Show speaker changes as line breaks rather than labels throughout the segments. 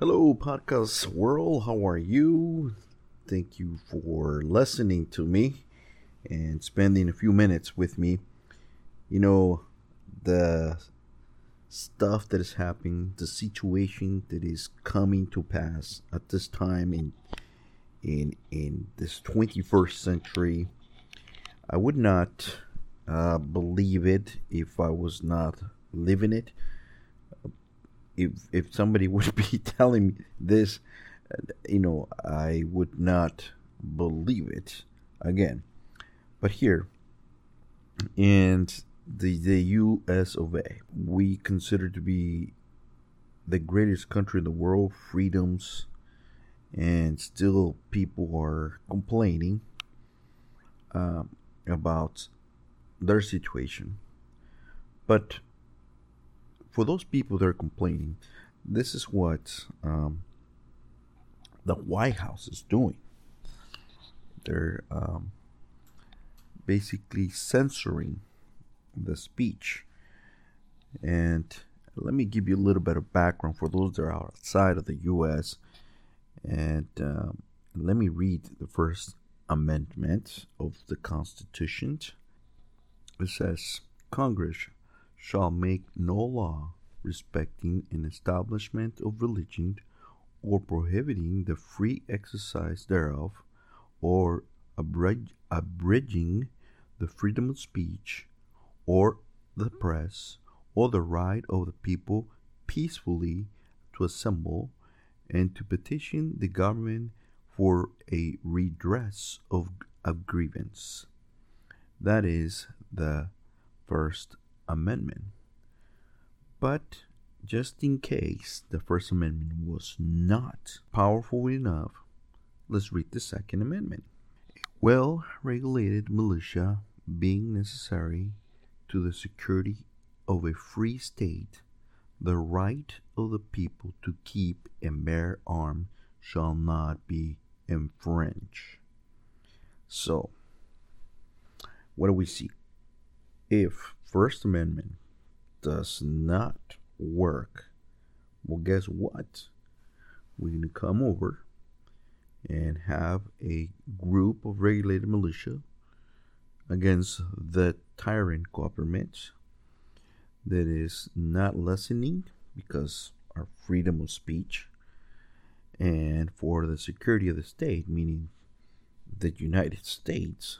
Hello, podcast world. How are you? Thank you for listening to me and spending a few minutes with me. You know, the stuff that is happening, the situation that is coming to pass at this time in in in this 21st century. I would not uh, believe it if I was not living it. If if somebody would be telling me this, you know, I would not believe it again. But here, and the the U.S. of A. We consider to be the greatest country in the world, freedoms, and still people are complaining um, about their situation. But for those people that are complaining, this is what um, the White House is doing. They're um, basically censoring the speech. And let me give you a little bit of background for those that are outside of the U.S. And um, let me read the first amendment of the Constitution. It says Congress shall make no law respecting an establishment of religion or prohibiting the free exercise thereof or abridging the freedom of speech or the press or the right of the people peacefully to assemble and to petition the government for a redress of, of grievance. That is the First Amendment. But just in case the First Amendment was not powerful enough, let's read the Second Amendment. A Well regulated militia being necessary to the security of a free state, the right of the people to keep and bear arms shall not be infringed. So, what do we see? If First Amendment does not work, well, guess what? We're going to come over and have a group of regulated militia against the tyrant government that is not lessening because our freedom of speech and for the security of the state, meaning the United States,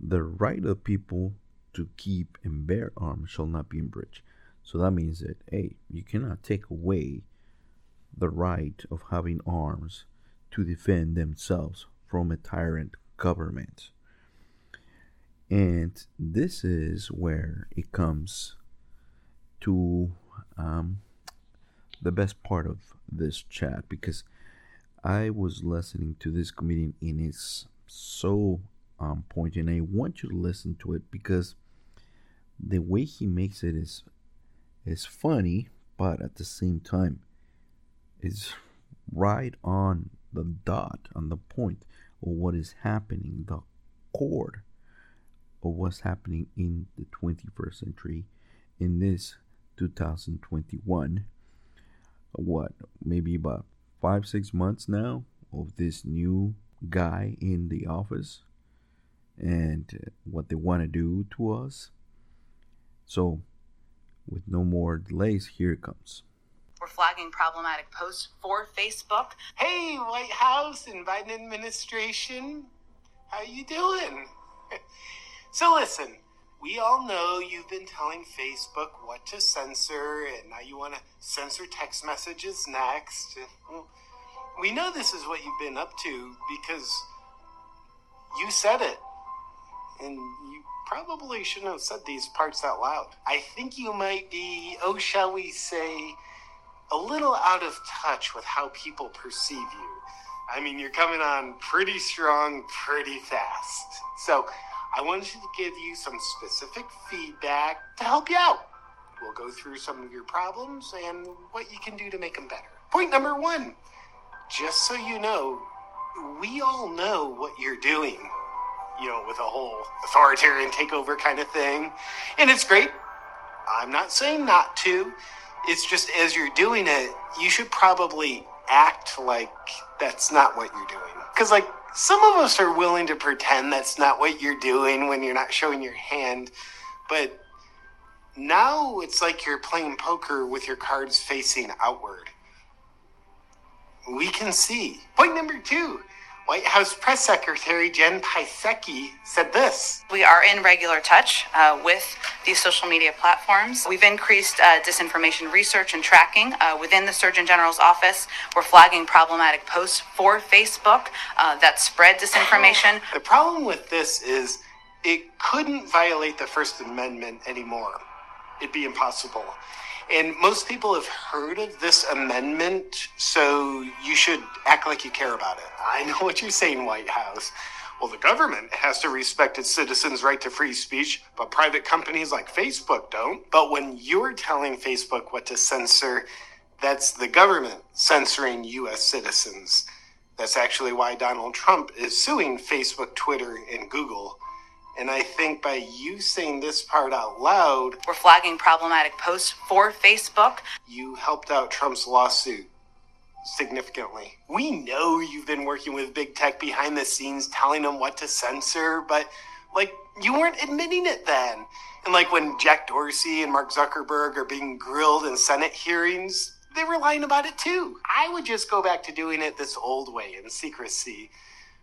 the right of people to keep and bear arms shall not be infringed. So that means that, hey, you cannot take away the right of having arms to defend themselves from a tyrant government. And this is where it comes to um, the best part of this chat because I was listening to this comedian and it's so on point, and I want you to listen to it because the way he makes it is is funny, but at the same time, is right on the dot, on the point of what is happening, the core of what's happening in the 21st century in this 2021 what maybe about five six months now of this new guy in the office and what they want to do to us so with no more delays here it comes
we're flagging problematic posts for facebook
hey white house and biden administration how you doing So listen, we all know you've been telling Facebook what to censor, and now you want to censor text messages next. we know this is what you've been up to because you said it. And you probably shouldn't have said these parts out loud. I think you might be, oh, shall we say, a little out of touch with how people perceive you. I mean, you're coming on pretty strong, pretty fast. So, I wanted to give you some specific feedback to help you out. We'll go through some of your problems and what you can do to make them better. Point number one just so you know, we all know what you're doing, you know, with a whole authoritarian takeover kind of thing. And it's great. I'm not saying not to, It's just as you're doing it, you should probably act like that's not what you're doing. Because, like, some of us are willing to pretend that's not what you're doing when you're not showing your hand. But now it's like you're playing poker with your cards facing outward. We can see. Point number two White House Press Secretary Jen Psaki said this.
We are in regular touch uh, with these social media platforms. We've increased uh, disinformation research and tracking uh, within the Surgeon General's office. We're flagging problematic posts for Facebook uh, that spread disinformation.
The problem with this is it couldn't violate the First Amendment anymore. It'd be impossible. And most people have heard of this amendment, so you should act like you care about it. I know what you're saying, White House. Well, the government has to respect its citizens' right to free speech, but private companies like Facebook don't. But when you're telling Facebook what to censor, that's the government censoring U.S. citizens. That's actually why Donald Trump is suing Facebook, Twitter, and Google. And I think by you saying this part out loud,
We're flagging problematic posts for Facebook.
you helped out Trump's lawsuit significantly. We know you've been working with big tech behind the scenes, telling them what to censor, but like you weren't admitting it then. And like when Jack Dorsey and Mark Zuckerberg are being grilled in Senate hearings, they were lying about it too. I would just go back to doing it this old way in secrecy.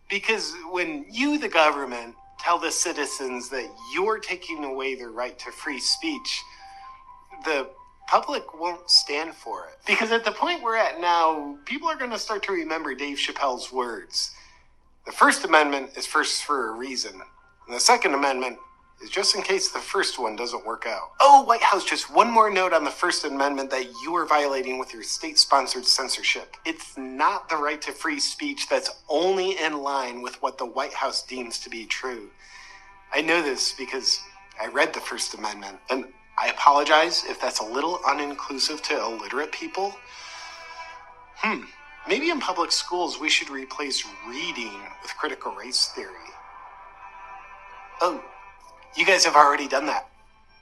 Because when you, the government, tell the citizens that you're taking away their right to free speech, the public won't stand for it. Because at the point we're at now, people are going to start to remember Dave Chappelle's words. The First Amendment is first for a reason, and the Second Amendment is just in case the first one doesn't work out. Oh, White House, just one more note on the First Amendment that you are violating with your state sponsored censorship. It's not the right to free speech that's only in line with what the White House deems to be true. I know this because I read the First Amendment, and I apologize if that's a little uninclusive to illiterate people. Hmm, maybe in public schools we should replace reading with critical race theory. Oh, you guys have already done that.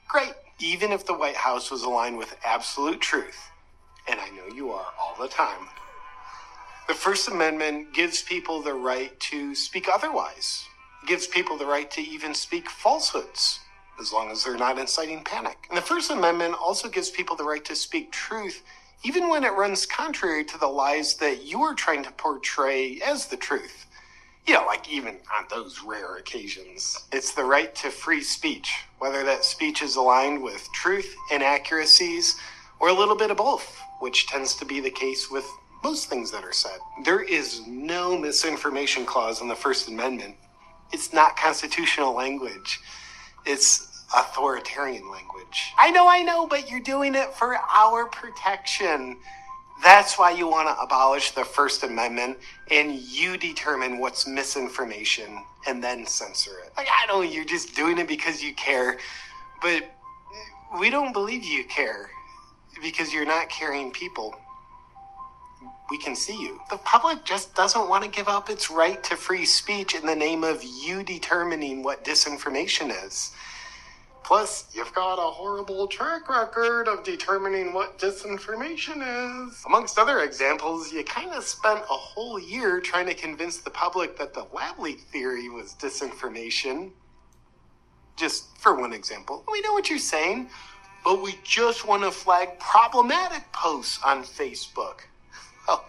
Great. Even if the White House was aligned with absolute truth, and I know you are all the time, the First Amendment gives people the right to speak otherwise. It gives people the right to even speak falsehoods, as long as they're not inciting panic. And the First Amendment also gives people the right to speak truth, even when it runs contrary to the lies that you are trying to portray as the truth. You know, like even on those rare occasions. It's the right to free speech, whether that speech is aligned with truth, inaccuracies, or a little bit of both, which tends to be the case with most things that are said. There is no misinformation clause in the First Amendment. It's not constitutional language. It's authoritarian language. I know, I know, but you're doing it for our protection. That's why you want to abolish the First Amendment and you determine what's misinformation and then censor it. Like, I know you're just doing it because you care, but we don't believe you care because you're not caring people. We can see you. The public just doesn't want to give up its right to free speech in the name of you determining what disinformation is. Plus, you've got a horrible track record of determining what disinformation is. Amongst other examples, you kind of spent a whole year trying to convince the public that the lab leak theory was disinformation. Just for one example. We know what you're saying, but we just want to flag problematic posts on Facebook. Well,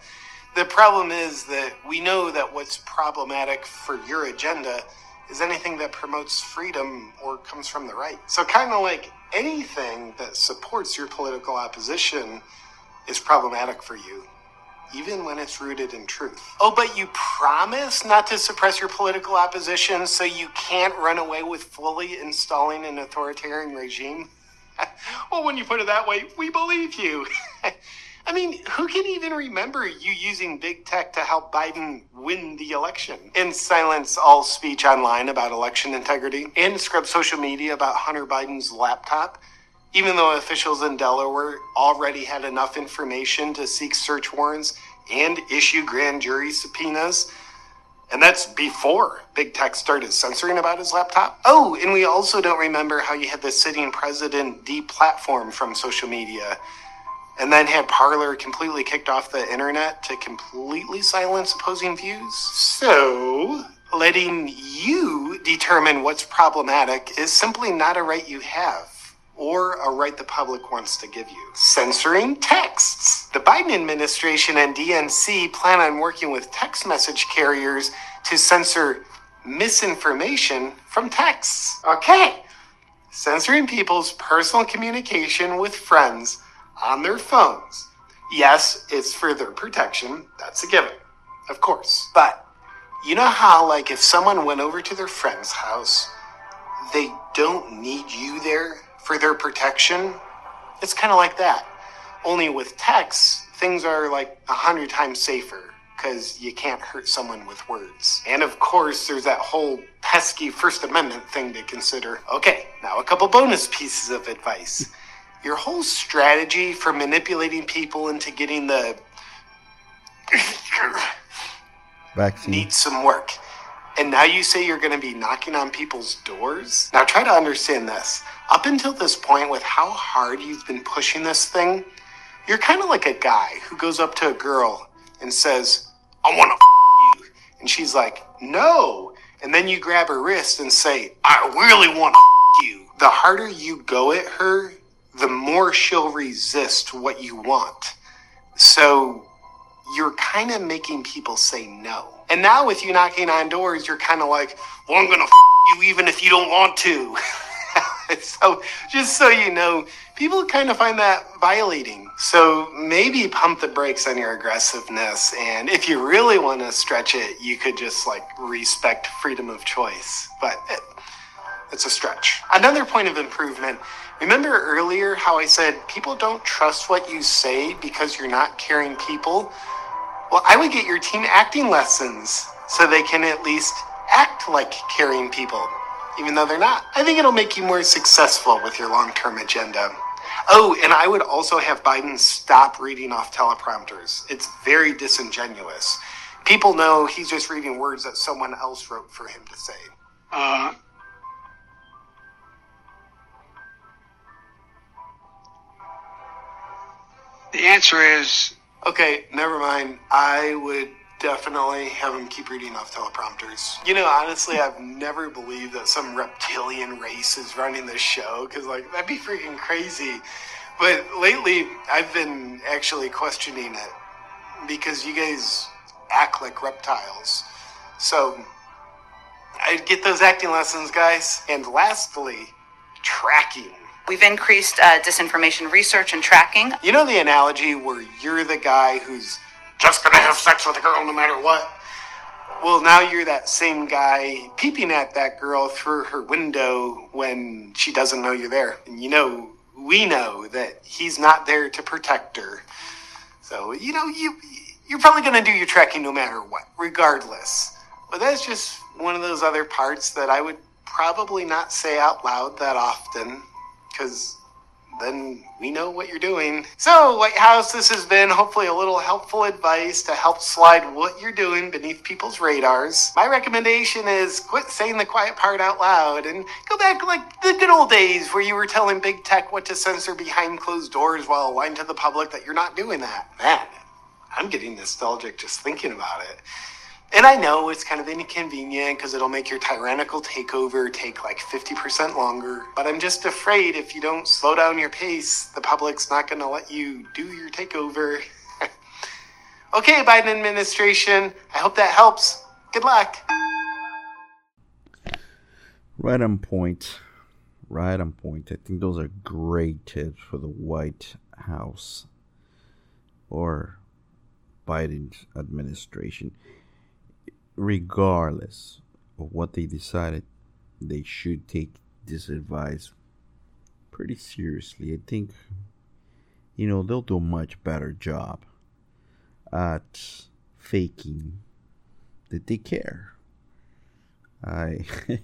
the problem is that we know that what's problematic for your agenda is anything that promotes freedom or comes from the right. So, kind of like anything that supports your political opposition is problematic for you, even when it's rooted in truth. Oh, but you promise not to suppress your political opposition so you can't run away with fully installing an authoritarian regime? well, when you put it that way, we believe you. I mean, who can even remember you using big tech to help Biden win the election? And silence all speech online about election integrity and scrub social media about Hunter Biden's laptop, even though officials in Delaware already had enough information to seek search warrants and issue grand jury subpoenas. And that's before big tech started censoring about his laptop. Oh, and we also don't remember how you had the sitting president deplatformed from social media and then had Parler completely kicked off the internet to completely silence opposing views. So, letting you determine what's problematic is simply not a right you have or a right the public wants to give you. Censoring texts. The Biden administration and DNC plan on working with text message carriers to censor misinformation from texts. Okay. Censoring people's personal communication with friends on their phones. Yes, it's for their protection. That's a given. Of course. But you know how, like, if someone went over to their friend's house, they don't need you there for their protection. It's kind of like that. Only with text, things are like a hundred times safer because you can't hurt someone with words. And of course, there's that whole pesky First Amendment thing to consider. Okay, now a couple bonus pieces of advice. Your whole strategy for manipulating people into getting the
Vaccine.
needs some work. And now you say you're going to be knocking on people's doors? Now try to understand this. Up until this point, with how hard you've been pushing this thing, you're kind of like a guy who goes up to a girl and says, I want to f- you. And she's like, no. And then you grab her wrist and say, I really want to f- you. The harder you go at her, more she'll resist what you want. So you're kind of making people say no. And now with you knocking on doors, you're kind of like, well, I'm going to f- you even if you don't want to. so just so you know, people kind of find that violating. So maybe pump the brakes on your aggressiveness. And if you really want to stretch it, you could just like respect freedom of choice. But it, it's a stretch. Another point of improvement. Remember earlier how I said people don't trust what you say because you're not caring people? Well, I would get your team acting lessons so they can at least act like caring people, even though they're not. I think it'll make you more successful with your long term agenda. Oh, and I would also have Biden stop reading off teleprompters. It's very disingenuous. People know he's just reading words that someone else wrote for him to say.
Uh, the answer is
Okay, never mind. I would definitely have him keep reading off teleprompters. You know, honestly, I've never believed that some reptilian race is running this show because, like, that'd be freaking crazy. But lately, I've been actually questioning it because you guys act like reptiles. So, I'd get those acting lessons, guys. And lastly, tracking.
We've increased uh, disinformation research and tracking.
You know the analogy where you're the guy who's just gonna have sex with a girl no matter what? Well, now you're that same guy peeping at that girl through her window when she doesn't know you're there. And you know, we know that he's not there to protect her. So, you know, you you're probably gonna do your trekking no matter what, regardless. But that's just one of those other parts that I would probably not say out loud that often, because then we know what you're doing. So, White House, this has been hopefully a little helpful advice to help slide what you're doing beneath people's radars. My recommendation is quit saying the quiet part out loud and go back like the good old days where you were telling big tech what to censor behind closed doors while lying to the public that you're not doing that. Man, I'm getting nostalgic just thinking about it. And I know it's kind of inconvenient because it'll make your tyrannical takeover take like 50% longer. But I'm just afraid if you don't slow down your pace, the public's not going to let you do your takeover. okay, Biden administration, I hope that helps. Good luck.
Right on point. Right on point. I think those are great tips for the White House or Biden's administration. Regardless of what they decided, they should take this advice pretty seriously. I think, you know, they'll do a much better job at faking that they care. I.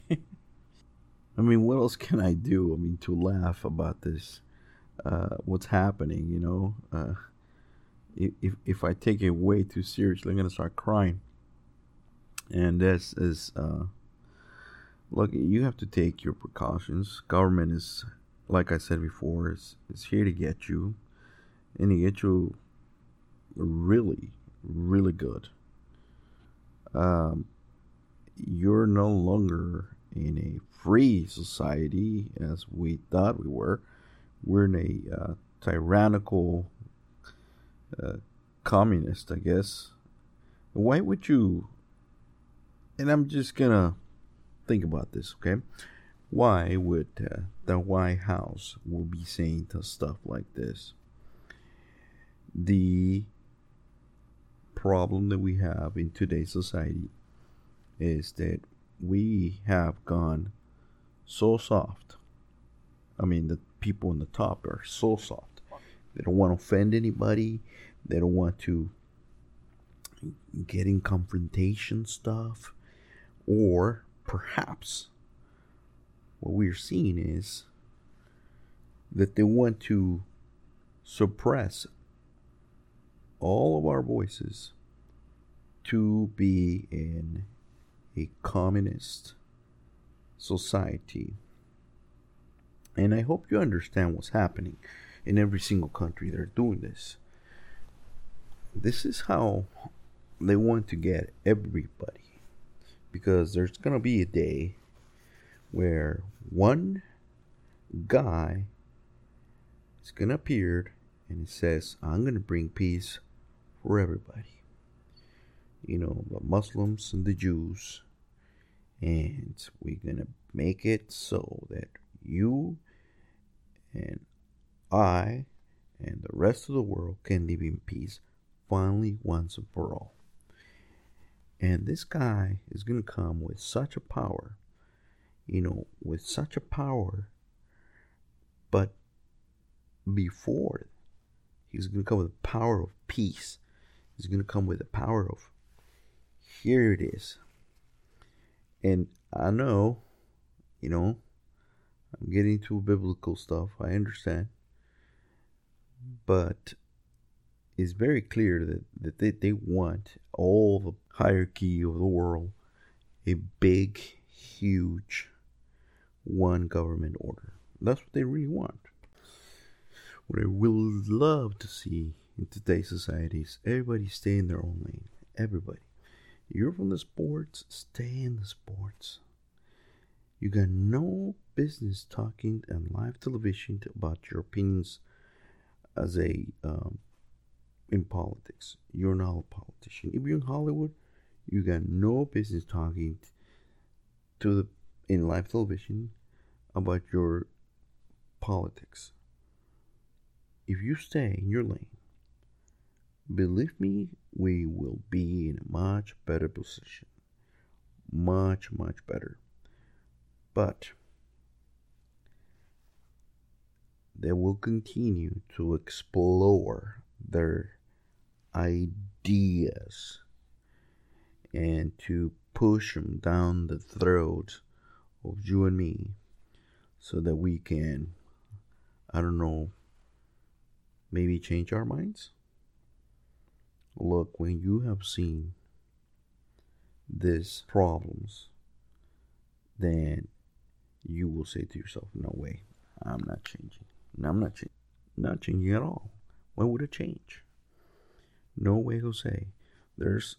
I mean, what else can I do? I mean, to laugh about this, uh, what's happening, you know? Uh, if, if I take it way too seriously, I'm going to start crying. And this is, uh, look, you have to take your precautions. Government is, like I said before, is, is here to get you. and it gets you really, really good. Um, you're no longer in a free society as we thought we were. We're in a uh, tyrannical uh, communist, I guess. Why would you? And I'm just gonna think about this, okay? Why would uh, the White House will be saying stuff like this? The problem that we have in today's society is that we have gone so soft. I mean, the people in the top are so soft. They don't want to offend anybody. They don't want to get in confrontation stuff. Or perhaps what we're seeing is that they want to suppress all of our voices to be in a communist society. And I hope you understand what's happening in every single country. They're doing this. This is how they want to get everybody. Because there's going to be a day where one guy is going to appear and it says, I'm going to bring peace for everybody you know, the Muslims and the Jews. And we're going to make it so that you and I and the rest of the world can live in peace finally once and for all. And this guy is going to come with such a power, you know, with such a power, but before he's going to come with the power of peace. He's going to come with the power of here it is. And I know, you know, I'm getting to biblical stuff. I understand. But it's very clear that, that they, they want all the hierarchy of the world a big, huge one government order. That's what they really want. What I will love to see in today's society is everybody stay in their own lane. Everybody. You're from the sports, stay in the sports. You got no business talking on live television about your opinions as a um, in politics. You're not a politician. If you're in Hollywood, you got no business talking to the in live television about your politics. If you stay in your lane, believe me, we will be in a much better position. Much, much better. But they will continue to explore their ideas and to push them down the throat of you and me so that we can, I don't know, maybe change our minds? Look, when you have seen these problems, then you will say to yourself, No way, I'm not changing. No, I'm not, changing. not changing at all. Why would it change? No way, Jose. There's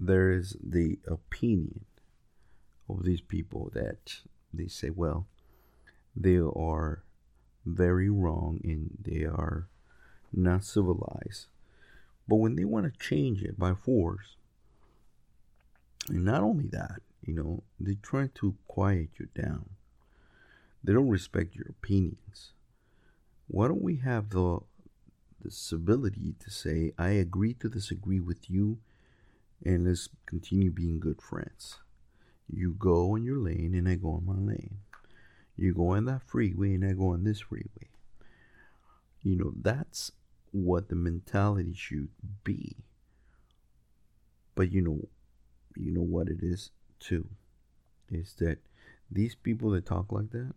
there is the opinion of these people that they say, well, they are very wrong and they are not civilized but when they want to change it by force, and not only that, you know, they try to quiet you down. They don't respect your opinions. Why don't we have the the ability to say, I agree to disagree with you and let's continue being good friends. You go on your lane and I go on my lane. You go on that freeway and I go on this freeway. You know, that's what the mentality should be. But you know, you know what it is too, is that these people that talk like that,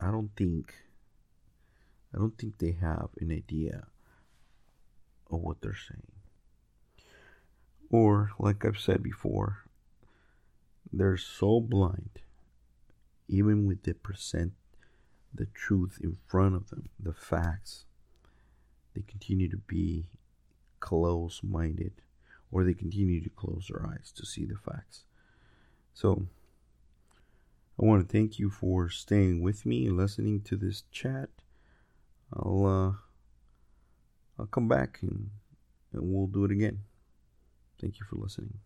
I don't think, I don't think they have an idea of what they're saying. Or, like I've said before, they're so blind, even with the percent the truth in front of them, the facts, they continue to be close minded or they continue to close their eyes to see the facts. So, I want to thank you for staying with me and listening to this chat. I'll uh, I'll come back and, and we'll do it again. Thank you for listening.